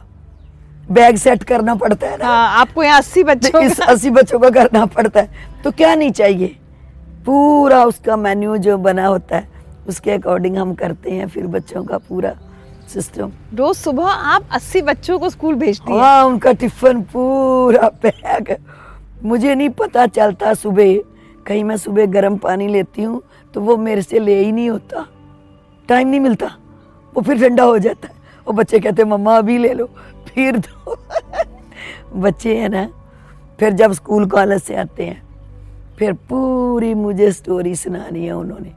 B: बैग सेट करना पड़ता है ना।
C: हाँ आपको यहाँ अस्सी बच्चों
B: इस अस्सी बच्चों का करना पड़ता है। तो क्या नहीं चाहिए? पूरा उसका मेन्यू जो बना होता है उसके अकॉर्डिंग हम करते हैं फिर बच्चों का पूरा सिस्टम
C: रोज सुबह आप अस्सी बच्चों को स्कूल भेजती हैं।
B: हाँ उनका टिफ़िन पूरा पैक मुझे नहीं पता चलता सुबह। कहीं मैं सुबह गर्म पानी लेती हूँ तो वो मेरे से ले ही नहीं होता। टाइम नहीं मिलता। वो फिर ठंडा हो जाता है। वो बच्चे कहते मम्मा अभी ले लो फिर तो बच्चे हैं ना फिर जब स्कूल कॉलेज से आते हैं फिर पूरी मुझे स्टोरी सुनानी है उन्होंने।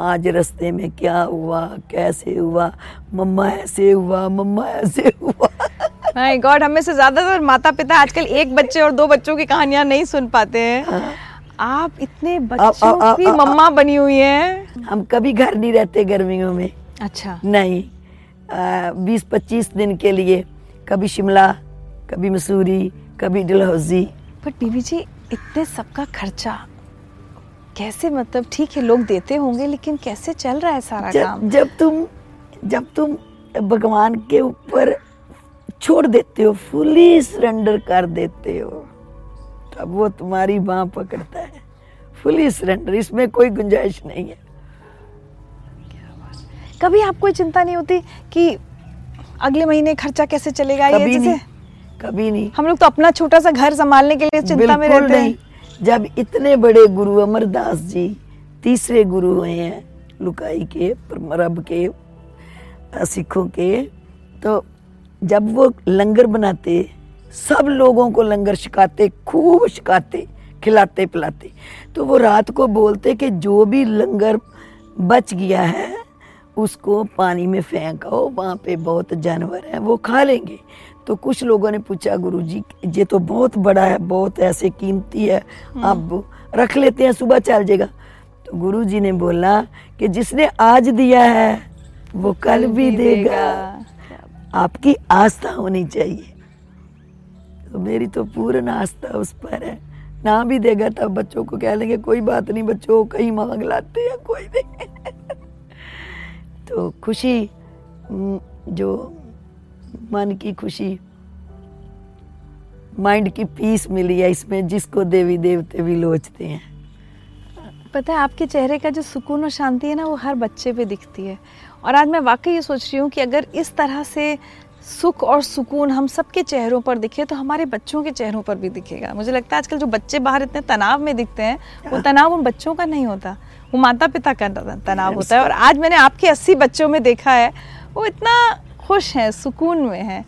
B: आज रास्ते में क्या हुआ कैसे हुआ मम्मा ऐसे हुआ मम्मा ऐसे हुआ।
C: माय गॉड हमें से ज़्यादातर माता पिता आजकल एक बच्चे और दो बच्चों की कहानियाँ नहीं सुन पाते हैं। आप इतने बच्चों
B: आ-
C: की
B: आ-
C: मम्मा बनी हुई हैं।
B: हम कभी घर नहीं रहते गर्मियों में।
C: अच्छा।
B: नहीं। बीस पच्चीस दिन के लिए कभी शिमला कभी मसूरी कभी डलहौजी।
C: पर बीबी जी इतने सबका खर्चा कैसे मतलब ठीक है लोग देते होंगे लेकिन कैसे चल रहा है सारा काम?
B: जब तुम जब तुम भगवान के ऊपर छोड़ देते हो फुली सरेंडर कर देते हो। तब वो तुम्हारी बाह पकड़ता है। फुली सरेंडर इसमें कोई गुंजाइश नहीं है।
C: कभी आपको चिंता नहीं होती कि अगले महीने खर्चा कैसे चलेगा
B: कभी
C: जैसे
B: नहीं कभी नहीं।
C: हम लोग तो अपना छोटा सा घर संभालने के लिए चिंता में रहते
B: नहीं।
C: हैं
B: जब इतने बड़े गुरु अमरदास जी तीसरे गुरु हुए हैं लुकाई के परमरब के सिखों के तो जब वो लंगर बनाते सब लोगों को लंगर छिकाते खूब छिकाते खिलाते पिलाते। तो वो रात को बोलते कि जो भी लंगर बच गया है उसको पानी में फेंको वहाँ पे बहुत जानवर हैं वो खा लेंगे। तो कुछ लोगों ने पूछा गुरुजी ये तो बहुत बड़ा है बहुत ऐसे कीमती है अब रख लेते हैं सुबह चल जाएगा। तो गुरुजी ने बोला कि जिसने आज दिया है वो कल भी देगा। आपकी आस्था होनी चाहिए। तो मेरी तो पूर्ण आस्था उस पर है। ना भी देगा तब बच्चों को कह लेंगे, कोई बात नहीं बच्चों, कहीं मांग लाते हैं, कोई नहीं। तो खुशी जो मन की खुशी, माइंड की पीस मिली है इसमें, जिसको देवी देवते भी लोचते हैं।
C: पता है, आपके चेहरे का जो सुकून और शांति है ना, वो हर बच्चे पे दिखती है। और आज मैं वाकई ये सोच रही हूँ कि अगर इस तरह से सुख और सुकून हम सबके चेहरों पर दिखे तो हमारे बच्चों के चेहरों पर भी दिखेगा। मुझे लगता है आजकल जो बच्चे बाहर इतने तनाव में दिखते हैं वो तनाव उन बच्चों का नहीं होता। वो माता पिता का तनाव होता है। और आज मैंने आपके अस्सी बच्चों में देखा है वो इतना खुश हैं सुकून में हैं।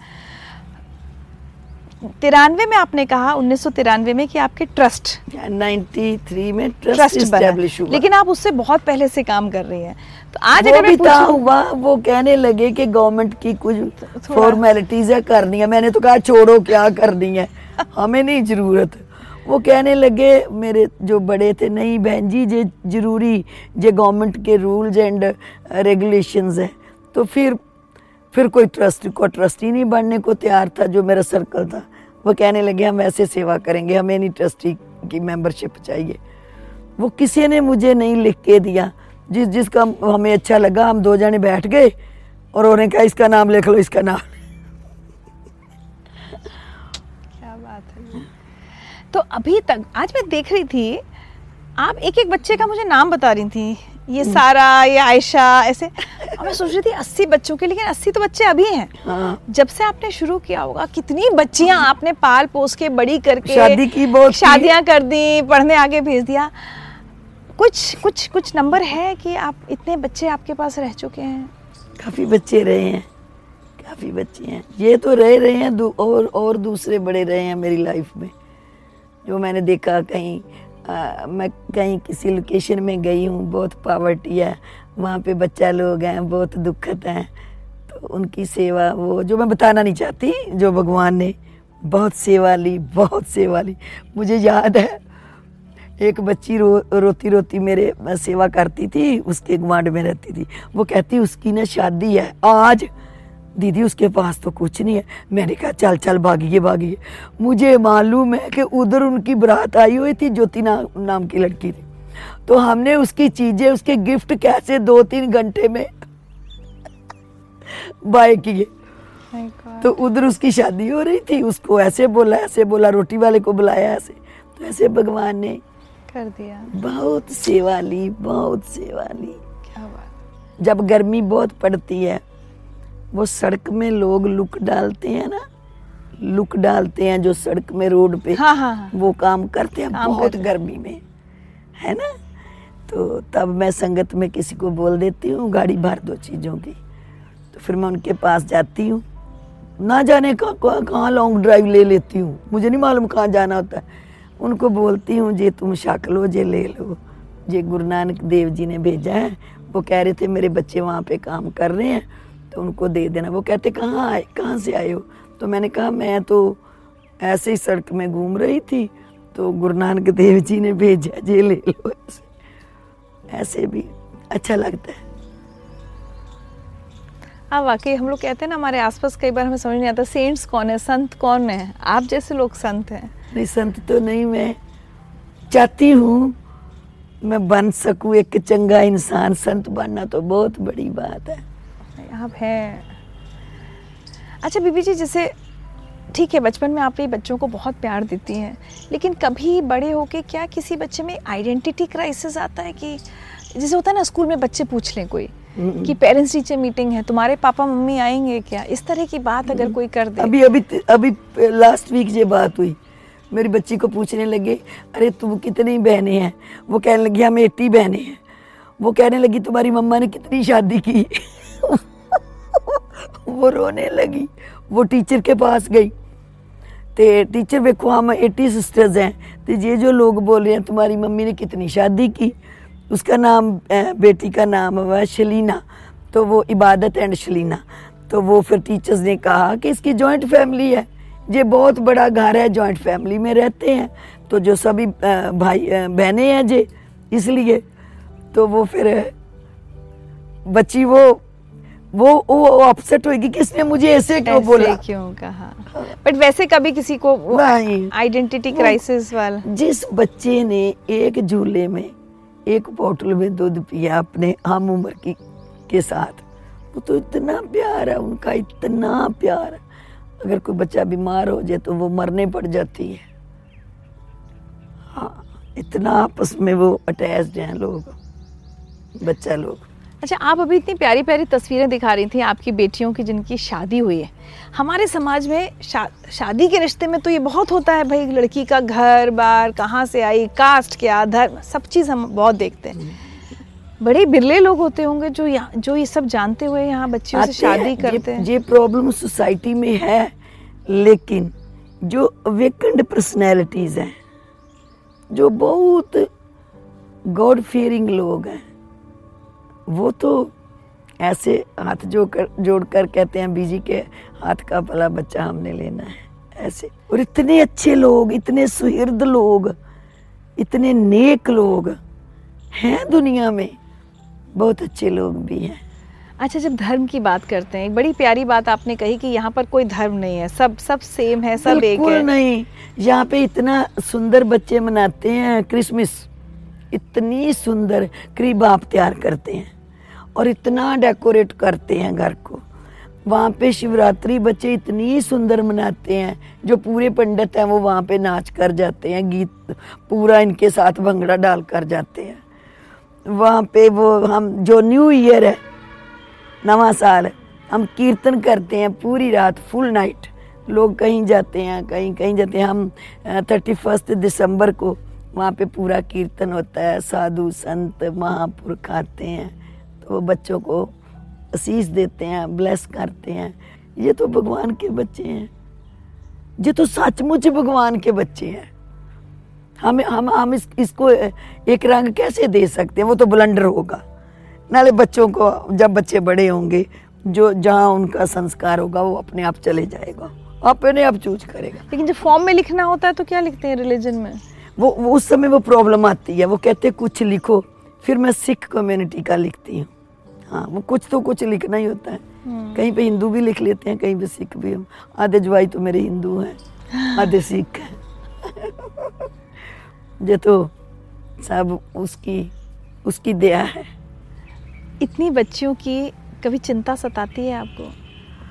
C: तिरानवे में आपने कहा उन्नीस सौ तिरानवे में कि आपके ट्रस्ट
B: 93 में ट्रस्ट
C: ट्रस्ट
B: हुआ।
C: लेकिन आप उससे बहुत पहले से काम कर रही हैं। तो आज
B: वो
C: अगर
B: भी
C: मैं
B: हुआ वो कहने लगे कि गवर्नमेंट की कुछ फॉर्मेलिटीज है करनी है। मैंने तो कहा छोड़ो क्या करनी है? हमें नहीं ज़रूरत। वो कहने लगे मेरे जो बड़े थे नहीं बहन जी ये ज़रूरी ये गवर्नमेंट के रूल्स एंड रेगुलेशंस है। तो फिर फिर कोई ट्रस्ट को ट्रस्टी नहीं बनने को तैयार था जो मेरा सर्कल था। वो कहने लगे, हम ऐसे सेवा करेंगे, हमें नहीं ट्रस्टी की मेंबरशिप चाहिए। वो किसी ने मुझे नहीं लिख के दिया। जिस, जिसका हमें अच्छा लगा, हम दो जने बैठ गए और उन्होंने कहा, इसका नाम लिख लो, इसका नाम।
C: क्या बात है तो अभी तक, आज मैं देख रही थी, आप एक एक बच्चे का मुझे नाम बता रही थी। ये सारा ये आयशा ऐसे। और मैं सोच रही थी अस्सी बच्चों के लेकिन अस्सी तो बच्चे अभी हैं।
B: हाँ।
C: जब से आपने शुरू किया होगा कितनी बच्चियाँ आपने पाल पोस के बड़ी करके
B: शादी की बहुत
C: शादियाँ कर दी पढ़ने आगे भेज दिया। कुछ कुछ कुछ नंबर है कि आप इतने बच्चे आपके पास रह चुके हैं?
B: काफ़ी बच्चे रहे हैं। काफ़ी बच्चे हैं। ये तो रह रहे हैं और और दूसरे बड़े रहे हैं मेरी लाइफ में। जो मैंने देखा कहीं आ, मैं कहीं किसी लोकेशन में गई हूँ बहुत पावर्टी है वहाँ पे बच्चा लोग हैं बहुत दुखत हैं तो उनकी सेवा वो जो मैं बताना नहीं चाहती जो भगवान ने बहुत सेवा ली बहुत सेवा ली। मुझे याद है एक बच्ची रो रोती रोती मेरे सेवा करती थी उसके गुआंड में रहती थी। वो कहती उसकी ना शादी है आज दीदी उसके पास तो कुछ नहीं है। मैंने कहा चल चल भागिए भागिए। मुझे मालूम है कि उधर उनकी बरात आई हुई थी ज्योति ना, नाम की लड़की थी तो हमने उसकी चीज़ें उसके गिफ्ट कैसे दो तीन घंटे में बाय किए। तो उधर उसकी शादी हो रही थी उसको ऐसे बोला ऐसे बोला रोटी वाले को बुलाया ऐसे। तो ऐसे भगवान ने
C: कर दिया।
B: बहुत सेवा ली बहुत सेवा ली।
C: क्या बात।
B: जब गर्मी बहुत पड़ती है वो सड़क में लोग लुक डालते हैं ना लुक डालते हैं जो सड़क में रोड पे
C: हाँ हाँ हाँ।
B: वो काम करते हैं
C: काम
B: बहुत
C: करते
B: गर्मी में है ना? तो तब मैं संगत में किसी को बोल देती हूँ गाड़ी भर दो चीज़ों की। तो फिर मैं उनके पास जाती हूँ। ना जाने कहाँ कहाँ कहाँ लॉन्ग ड्राइव ले लेती हूँ। मुझे नहीं मालूम कहाँ जाना होता है। उनको बोलती हूँ जे तुम शक लो जे ले लो। जे गुरु नानक देव जी ने भेजा है। वो कह रहे थे मेरे बच्चे वहाँ पे काम कर रहे हैं। तो उनको दे देना। वो कहते कहाँ आए? कहाँ से आए हो? तो मैंने कहा मैं तो ऐसे ही सड़क में घूम रही थी तो गुरु नानक देव जी ने भेजा जे ले लो ऐसे। ऐसे भी अच्छा लगता है।
C: हाँ वाकई हम लोग कहते हैं ना हमारे आसपास कई बार हमें समझ नहीं आता सेंट्स कौन है संत कौन है? आप जैसे लोग संत हैं।
B: नहीं संत तो नहीं मैं चाहती हूँ मैं बन सकूँ एक चंगा इंसान संत बनना तो बहुत बड़ी बात है।
C: आप हैं। अच्छा बीबी जी जैसे ठीक है बचपन में आप ये बच्चों को बहुत प्यार देती हैं लेकिन कभी बड़े होके क्या किसी बच्चे में आइडेंटिटी क्राइसिस आता है कि जैसे होता है ना स्कूल में बच्चे पूछ लें कोई कि पेरेंट्स टीचर मीटिंग है तुम्हारे पापा मम्मी आएँगे क्या? इस तरह की बात अगर कोई कर दे।
B: अभी अभी अभी लास्ट वीक ये बात हुई। मेरी बच्ची को पूछने लगे अरे तुम कितनी बहनें हैं? वो कहने लगी हम एट्टी बहनें हैं। वो कहने लगी तुम्हारी मम्मा ने कितनी शादी की? वो रोने लगी। वो टीचर के पास गई। तो टीचर देखो हम एटी सिस्टर्स हैं। तो ये जो लोग बोल रहे हैं, तुम्हारी मम्मी ने कितनी शादी की। उसका नाम बेटी का नाम हुआ शलीना। तो वो इबादत एंड शलीना। तो वो फिर टीचर्स ने कहा कि इसकी जॉइंट फैमिली है। ये बहुत बड़ा घर है जॉइंट फैमिली में रहते हैं। तो जो सभी भाई बहनें हैं जे, इसलिए। तो वो फिर, बच्ची वो वो वो अपसेट होगी कि इसने मुझे ऐसे क्यों
C: ऐसे
B: बोला?
C: क्यों कहा? बट वैसे कभी किसी को आइडेंटिटी क्राइसिस वाला
B: जिस बच्चे ने एक झूले में एक बोतल में दूध पिया अपने हम उम्र की के साथ वो तो इतना प्यार है उनका इतना प्यार है। अगर कोई बच्चा बीमार हो जाए तो वो मरने पड़ जाती है। हाँ इतना आपस में वो अटैच हैं लोग बच्चा लोग।
C: अच्छा आप अभी इतनी प्यारी प्यारी तस्वीरें दिखा रही थी आपकी बेटियों की जिनकी शादी हुई है। हमारे समाज में शा, शादी के रिश्ते में तो ये बहुत होता है भाई लड़की का घर बार कहाँ से आई कास्ट क्या धर्म सब चीज़ हम बहुत देखते हैं। बड़े बिरले लोग होते होंगे जो यहाँ जो ये सब जानते हुए यहाँ बच्चियों से शादी
B: हैं,
C: करते हैं।
B: ये प्रॉब्लम सोसाइटी में है लेकिन जो वेकेंड पर्सनैलिटीज हैं जो बहुत गॉड फियरिंग लोग हैं वो तो ऐसे हाथ जो कर जोड़ कर कहते हैं बीजी के हाथ का भला बच्चा हमने लेना है। ऐसे। और इतने अच्छे लोग इतने सुहृद लोग इतने नेक लोग हैं दुनिया में। बहुत अच्छे लोग भी हैं।
C: अच्छा जब धर्म की बात करते हैं एक बड़ी प्यारी बात आपने कही कि यहाँ पर कोई धर्म नहीं है सब सब सेम है सब एक
B: बिल्कुल
C: है।
B: नहीं। यहाँ पे इतना सुंदर बच्चे मनाते हैं क्रिसमस। इतनी सुंदर करीब आप तैयार करते हैं और इतना डेकोरेट करते हैं घर को। वहाँ पे शिवरात्रि बच्चे इतनी सुंदर मनाते हैं, जो पूरे पंडित हैं वो वहाँ पे नाच कर जाते हैं, गीत पूरा इनके साथ भंगड़ा डाल कर जाते हैं। वहाँ पे वो हम, जो न्यू ईयर है, नवा साल, हम कीर्तन करते हैं पूरी रात, फुल नाइट। लोग कहीं जाते हैं, कहीं कहीं जाते हैं। हम थर्टी फ़र्स्ट दिसंबर को वहाँ पे पूरा कीर्तन होता है साधु संत महापुरुष आते हैं तो वो बच्चों को आशीष देते हैं ब्लेस करते हैं। ये तो भगवान के बच्चे हैं। ये तो सचमुच भगवान के बच्चे हैं। हम हम हम इस, इसको एक रंग कैसे दे सकते हैं? वो तो ब्लंडर होगा। नाले बच्चों को जब बच्चे बड़े होंगे जो जहाँ उनका संस्कार होगा वो अपने आप चले जाएगा। अपने आप चूज़ करेगा।
C: लेकिन जब फॉर्म में लिखना होता है तो क्या लिखते हैं रिलीजन में?
B: वो, वो उस समय वो प्रॉब्लम आती है वो कहते हैं कुछ लिखो फिर मैं सिख कम्युनिटी का लिखती हूँ। हाँ वो कुछ तो कुछ लिखना ही होता है।
C: हम्म।
B: कहीं पे हिंदू भी लिख लेते हैं कहीं पे सिख भी। हम आधे जवाई तो मेरे हिंदू हैं आधे सिख हैं। ये तो सब उसकी उसकी दया है।
C: इतनी बच्चियों की कभी चिंता सताती है आपको?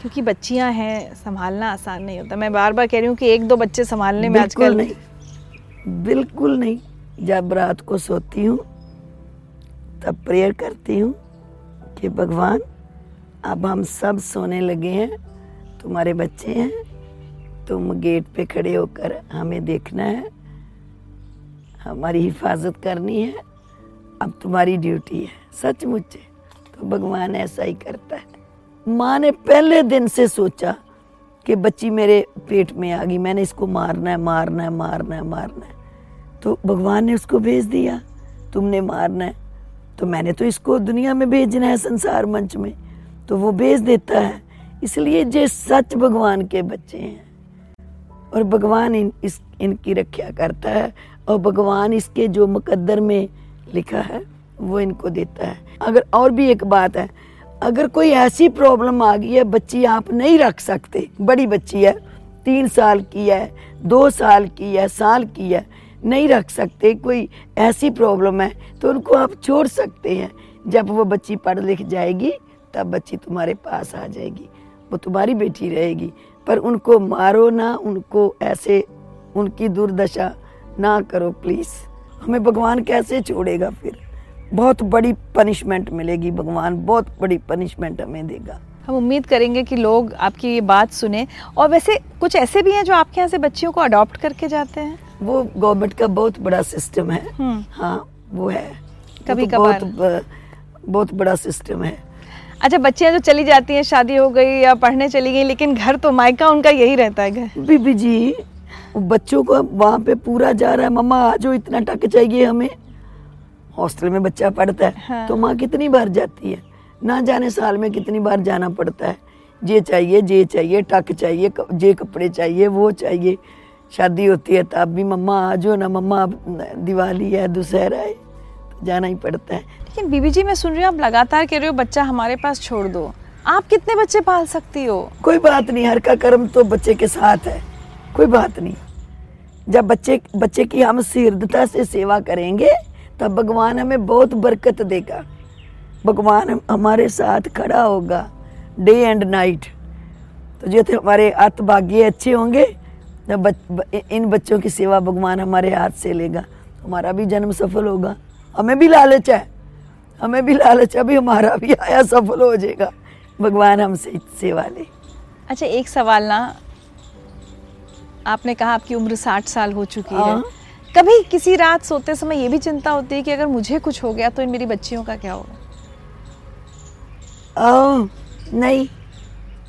C: क्योंकि बच्चियाँ हैं संभालना आसान नहीं होता। मैं बार बार कह रही हूँ कि एक दो बच्चे संभालने में आजकल
B: नहीं। बिल्कुल नहीं। जब रात को सोती हूँ, तब प्रेयर करती हूँ कि भगवान, अब हम सब सोने लगे हैं, तुम्हारे बच्चे हैं, तुम गेट पे खड़े होकर हमें देखना है, हमारी हिफाजत करनी है, अब तुम्हारी ड्यूटी है। सचमुच तो भगवान ऐसा ही करता है। माँ ने पहले दिन से सोचा कि बच्ची मेरे पेट में आ गई, मैंने इसको मारना है मारना है मारना है मारना है। तो भगवान ने उसको भेज दिया, तुमने मारना है। तो मैंने तो इसको दुनिया में भेजना है संसार मंच में। तो वो भेज देता है। इसलिए जे सच भगवान के बच्चे हैं। और भगवान इन, इस, इनकी रक्षा करता है। और भगवान इसके जो मुकद्दर में लिखा है, वो इनको देता है। अगर और भी एक बात है अगर कोई ऐसी प्रॉब्लम आ गई है, बच्ची आप नहीं रख सकते। बड़ी बच्ची है, तीन साल की है, दो साल की है, साल की है, नहीं रख सकते। कोई ऐसी प्रॉब्लम है तो उनको आप छोड़ सकते हैं। जब वो बच्ची पढ़ लिख जाएगी, तब बच्ची तुम्हारे पास आ जाएगी। वो तुम्हारी बेटी रहेगी। पर उनको मारो ना, उनको ऐसे उनकी दुर्दशा ना करो प्लीज़ हमें भगवान कैसे छोड़ेगा फिर? बहुत बड़ी पनिशमेंट मिलेगी भगवान बहुत बड़ी पनिशमेंट हमें देगा।
C: हम उम्मीद करेंगे कि लोग आपकी ये बात सुने। और वैसे कुछ ऐसे भी हैं जो आपके यहाँ से बच्चियों को अडॉप्ट करके जाते हैं?
B: वो गवर्नमेंट का बहुत बड़ा सिस्टम है।
C: हम्म।
B: हाँ वो है।
C: कभी
B: तो
C: कभार।
B: बहुत ब- बहुत बड़ा सिस्टम है।
C: अच्छा बच्चियाँ जो चली जाती हैं शादी हो गई या पढ़ने चली गई लेकिन घर तो मायका उनका यही रहता है घर।
B: बीबी जी बच्चों को वहाँ पे पूरा जा रहा है। मम्मा आ जाओ इतना टक चाहिए हमें। हॉस्टल में बच्चा पढ़ता है
C: हाँ।
B: तो माँ कितनी बार जाती है? ना जाने साल में कितनी बार जाना पड़ता है? ये चाहिए ये चाहिए टक चाहिए ये कपड़े चाहिए वो चाहिए। शादी होती है तब भी मम्मा आ जाओ ना मम्मा दिवाली है दुशहरा है। तो जाना ही पड़ता है।
C: लेकिन बीबी जी मैं सुन रही हूँ आप लगातार कह रहे हो बच्चा हमारे पास छोड़ दो। आप कितने बच्चे पाल सकती हो?
B: कोई बात नहीं हर का कर्म तो बच्चे के साथ है। कोई बात नहीं। जब बच्चे बच्चे की हम सीर्दता से सेवा करेंगे तब भगवान हमें बहुत बरकत देगा। भगवान हमारे साथ खड़ा होगा डे एंड नाइट तो जो थे हमारे अतभाग्य अच्छे होंगे तब बच, इन बच्चों की सेवा भगवान हमारे हाथ से लेगा। हमारा भी जन्म सफल होगा। हमें भी लालच है। हमें भी लालच है। अभी हमारा भी आया सफल हो जाएगा। भगवान हमसे सेवा ले।
C: अच्छा एक सवाल ना। आपने कहा आपकी उम्र साठ साल हो चुकी है।
B: हाँ।
C: कभी किसी रात सोते समय ये भी चिंता होती है कि अगर मुझे कुछ हो गया तो इन मेरी बच्चियों का क्या होगा?
B: आ, नहीं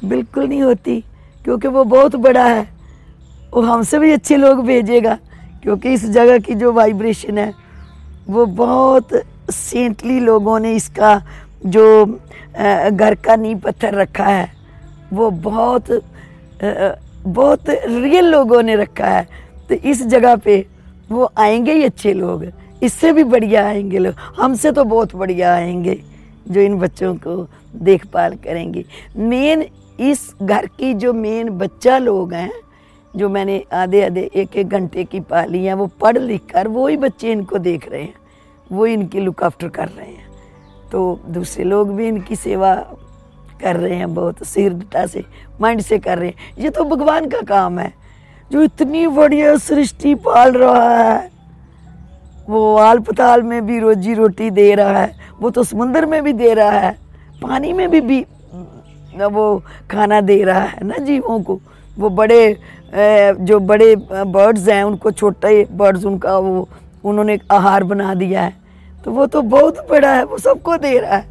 B: बिल्कुल नहीं होती क्योंकि वो बहुत बड़ा है। वो हमसे भी अच्छे लोग भेजेगा क्योंकि इस जगह की जो वाइब्रेशन है वो बहुत सेंटली लोगों ने इसका जो घर का नींव पत्थर रखा है वो बहुत बहुत रियल लोगों ने रखा है। तो इस जगह पे वो आएँगे ही अच्छे लोग। इससे भी बढ़िया आएँगे लोग। हमसे तो बहुत बढ़िया आएँगे जो इन बच्चों को देखभाल करेंगे। मेन इस घर की जो मेन बच्चा लोग हैं, जो मैंने आधे आधे एक एक घंटे की पाली हैं, वो पढ़ लिख कर वो ही बच्चे इनको देख रहे हैं। वो इनकी लुक आफ्टर कर रहे हैं। तो दूसरे लोग भी इनकी सेवा कर रहे हैं, बहुत सीरता से माइंड से कर रहे हैं। ये तो भगवान का काम है। जो इतनी बढ़िया सृष्टि पाल रहा है वो आल पताल में भी रोजी रोटी दे रहा है वो तो समुंदर में भी दे रहा है पानी में भी, भी वो खाना दे रहा है ना जीवों को। वो बड़े जो बड़े बर्ड्स हैं उनको छोटे बर्ड्स उनका वो उन्होंने आहार बना दिया है। तो वो तो बहुत बड़ा है वो सबको दे रहा है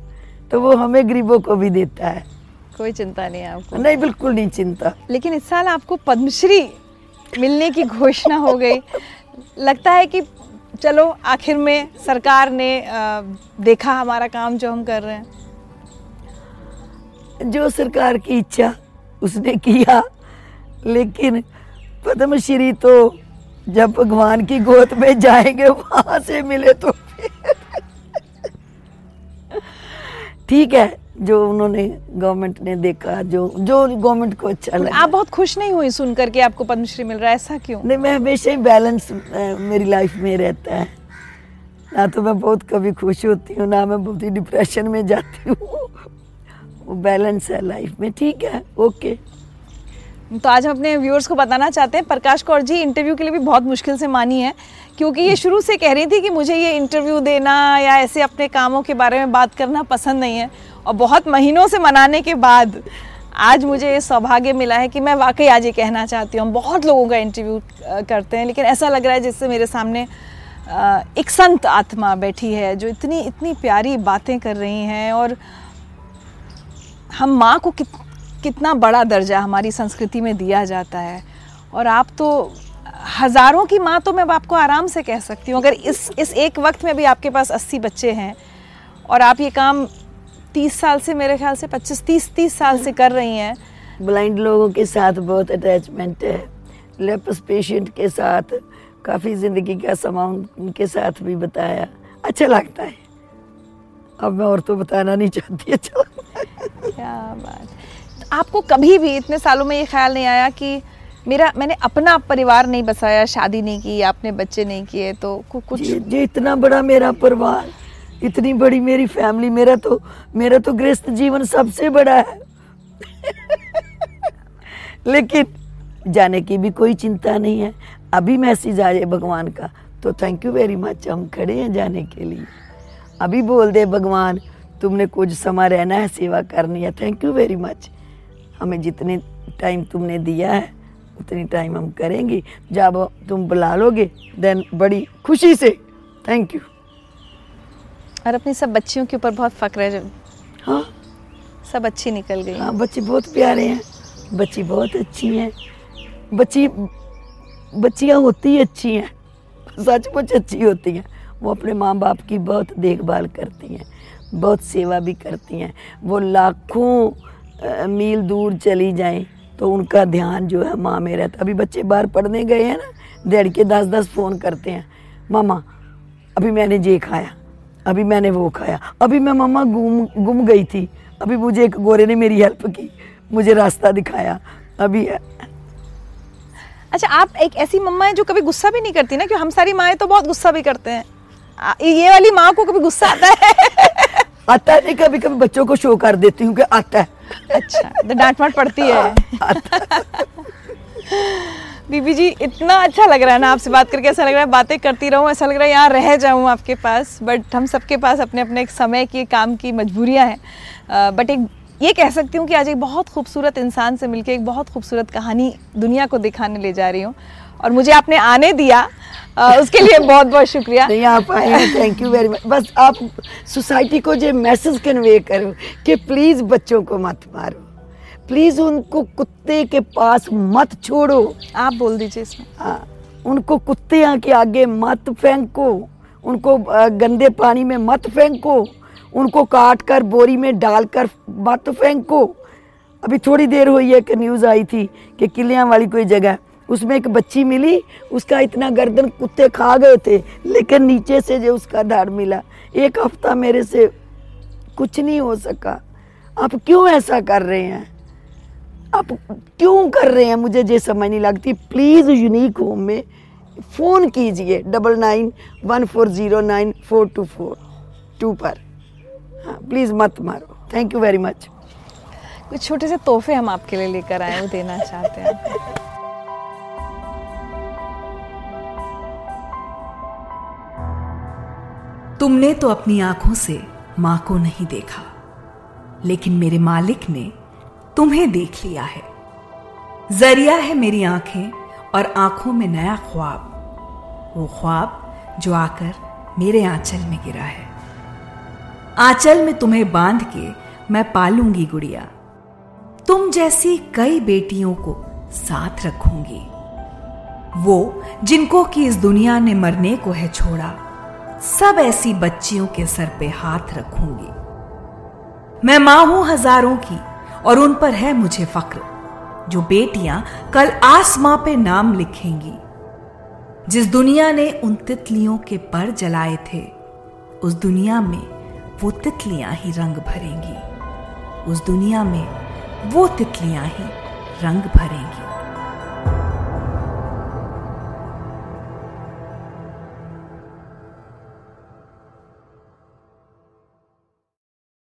B: तो वो हमें गरीबों को भी देता है।
C: कोई चिंता नहीं है आपको?
B: नहीं बिल्कुल नहीं चिंता।
C: लेकिन इस साल आपको पद्मश्री मिलने की घोषणा हो गई। लगता है कि चलो, आखिर में सरकार ने देखा हमारा काम जो हम कर रहे हैं।
B: जो सरकार की इच्छा, उसने किया। लेकिन पद्मश्री तो जब भगवान की गोद में जाएँगे, वहाँ से मिले तो ठीक है जो उन्होंने गवर्नमेंट ने देखा जो जो गवर्नमेंट को अच्छा लगा।
C: आप बहुत खुश नहीं हुई सुन करके आपको पद्मश्री मिल रहा है? ऐसा क्यों?
B: नहीं मैं हमेशा ही बैलेंस मेरी लाइफ में रहता है। ना तो मैं बहुत कभी खुश होती हूँ ना मैं बहुत ही डिप्रेशन में जाती हूँ। वो बैलेंस है लाइफ में ठीक है? ओके
C: तो आज हम अपने व्यूअर्स को बताना चाहते हैं। प्रकाश कौर जी इंटरव्यू के लिए भी बहुत मुश्किल से मानी है क्योंकि ये शुरू से कह रही थी कि मुझे ये इंटरव्यू देना या ऐसे अपने कामों के बारे में बात करना पसंद नहीं है। और बहुत महीनों से मनाने के बाद आज मुझे ये सौभाग्य मिला है कि मैं वाकई आज ये कहना चाहती हूँ। हम बहुत लोगों का इंटरव्यू करते हैं लेकिन ऐसा लग रहा है जिससे मेरे सामने एक संत आत्मा बैठी है जो इतनी इतनी प्यारी बातें कर रही हैं और हम माँ को कित, कितना बड़ा दर्जा हमारी संस्कृति में दिया जाता है। और आप तो हज़ारों की माँ तो मैं आपको आराम से कह सकती हूँ अगर इस इस एक वक्त में भी आपके पास अस्सी बच्चे हैं और आप ये काम तीस साल से मेरे ख्याल से पच्चीस तीस तीस साल से कर रही हैं।
B: ब्लाइंड लोगों के साथ बहुत अटैचमेंट है। लेपस पेशेंट के साथ काफ़ी ज़िंदगी का समा उनके साथ भी बताया। अच्छा लगता है। अब मैं और तो बताना नहीं चाहती अच्छा
C: क्या बात। आपको कभी भी इतने सालों में ये ख्याल नहीं आया कि मेरा मैंने अपना परिवार नहीं बसाया शादी नहीं की आपने बच्चे नहीं किए तो कुछ
B: ये, ये इतना बड़ा मेरा परिवार इतनी बड़ी मेरी फैमिली मेरा तो मेरा तो गृहस्थ जीवन सबसे बड़ा है। लेकिन जाने की भी कोई चिंता नहीं है। अभी मैसेज आ जाए भगवान का तो थैंक यू वेरी मच हम खड़े हैं जाने के लिए। अभी बोल दे भगवान तुमने कुछ समय रहना है सेवा करनी है थैंक यू वेरी मच हमें जितने टाइम तुमने दिया है उतनी टाइम हम करेंगे। जब तुम बुला लोगे देन बड़ी खुशी से। थैंक यू
C: और अपनी सब बच्चियों के ऊपर बहुत फक्र है जो
B: हाँ?
C: सब अच्छी निकल गई।
B: हाँ बच्चे बहुत प्यारे हैं। बच्ची बहुत अच्छी हैं। बच्ची बच्चियाँ होती अच्छी हैं। सचमुच अच्छी होती हैं। वो अपने माँ बाप की बहुत देखभाल करती हैं। बहुत सेवा भी करती हैं। वो लाखों मील दूर चली जाएँ तो उनका ध्यान जो है माँ में रहता अभी बच्चे बाहर पढ़ने गए हैं ना डैड के दस दस फ़ोन करते हैं। मामा अभी मैंने ये खाया अभी मैंने वो खाया अभी मैं मम्मा गुम गुम गई थी अभी मुझे एक गोरे ने मेरी हेल्प की मुझे रास्ता दिखाया अभी
C: अच्छा आप एक ऐसी मम्मा है जो कभी गुस्सा भी नहीं करती ना क्योंकि हम सारी माएँ तो बहुत गुस्सा भी करते हैं। ये वाली माँ को कभी गुस्सा आता है?
B: आता है नहीं कभी कभी बच्चों को शो कर देती हूँ कि आता है।
C: अच्छा तो डांट माट पड़ती है। बीबी जी, इतना अच्छा लग रहा है ना आपसे बात करके, ऐसा लग रहा है बातें करती रहूँ, ऐसा लग रहा है यहाँ रह जाऊँ आपके पास बट हम सबके पास अपने अपने एक समय की, काम की मजबूरियाँ हैं। बट एक, ये कह सकती हूँ कि आज एक बहुत खूबसूरत इंसान से मिलकर एक बहुत खूबसूरत कहानी दुनिया को दिखाने ले जा रही हूँ। और मुझे आपने आने दिया उसके लिए बहुत बहुत शुक्रिया।
B: नहीं आप आए हैं थैंक यू वेरी मच बस आप सोसाइटी को जो मैसेज कन्वे करो कि प्लीज़ बच्चों को मत मारो। प्लीज़ उनको कुत्ते के पास मत छोड़ो।
C: आप बोल दीजिए इसमें।
B: हाँ, उनको कुत्ते के आगे मत फेंको। उनको गंदे पानी में मत फेंको। उनको काट कर बोरी में डालकर मत फेंको। अभी थोड़ी देर हुई है कि न्यूज़ आई थी कि किलियाँ वाली कोई जगह उसमें एक बच्ची मिली, उसका इतना गर्दन कुत्ते खा गए थे, लेकिन नीचे से जो उसका धड़ मिला, एक हफ़्ता मेरे से कुछ नहीं हो सका। आप क्यों ऐसा कर रहे हैं? आप क्यों कर रहे हैं? मुझे ये समझ नहीं लगती। प्लीज़ यूनिक होम में फ़ोन कीजिए, double nine one four zero nine four two four two पर। हाँ प्लीज़ मत मारो। थैंक यू वेरी मच
C: कुछ छोटे से तोहफे हम आपके लिए लेकर आए वो देना चाहते हैं।
A: तुमने तो अपनी आँखों से माँ को नहीं देखा, लेकिन मेरे मालिक ने तुम्हें देख लिया है। ज़रिया है मेरी आँखें और आँखों में नया ख्वाब, वो ख्वाब जो आकर मेरे आंचल में गिरा है। आंचल में तुम्हें बाँध के मैं पालूँगी गुड़िया। तुम जैसी कई बेटियों को साथ रखूँगी। वो जिनको कि इस दुनिया ने मरने को है छोड़ा सब ऐसी बच्चियों के सर पे हाथ रखूँगी। मैं माँ हूँ हज़ारों की, और उन पर है मुझे फक्र जो बेटियाँ कल आसमां पे नाम लिखेंगी। जिस दुनिया ने उन तितलियों के पर जलाए थे, उस दुनिया में वो तितलियाँ ही रंग भरेंगी। उस दुनिया में वो तितलियाँ ही रंग भरेंगी।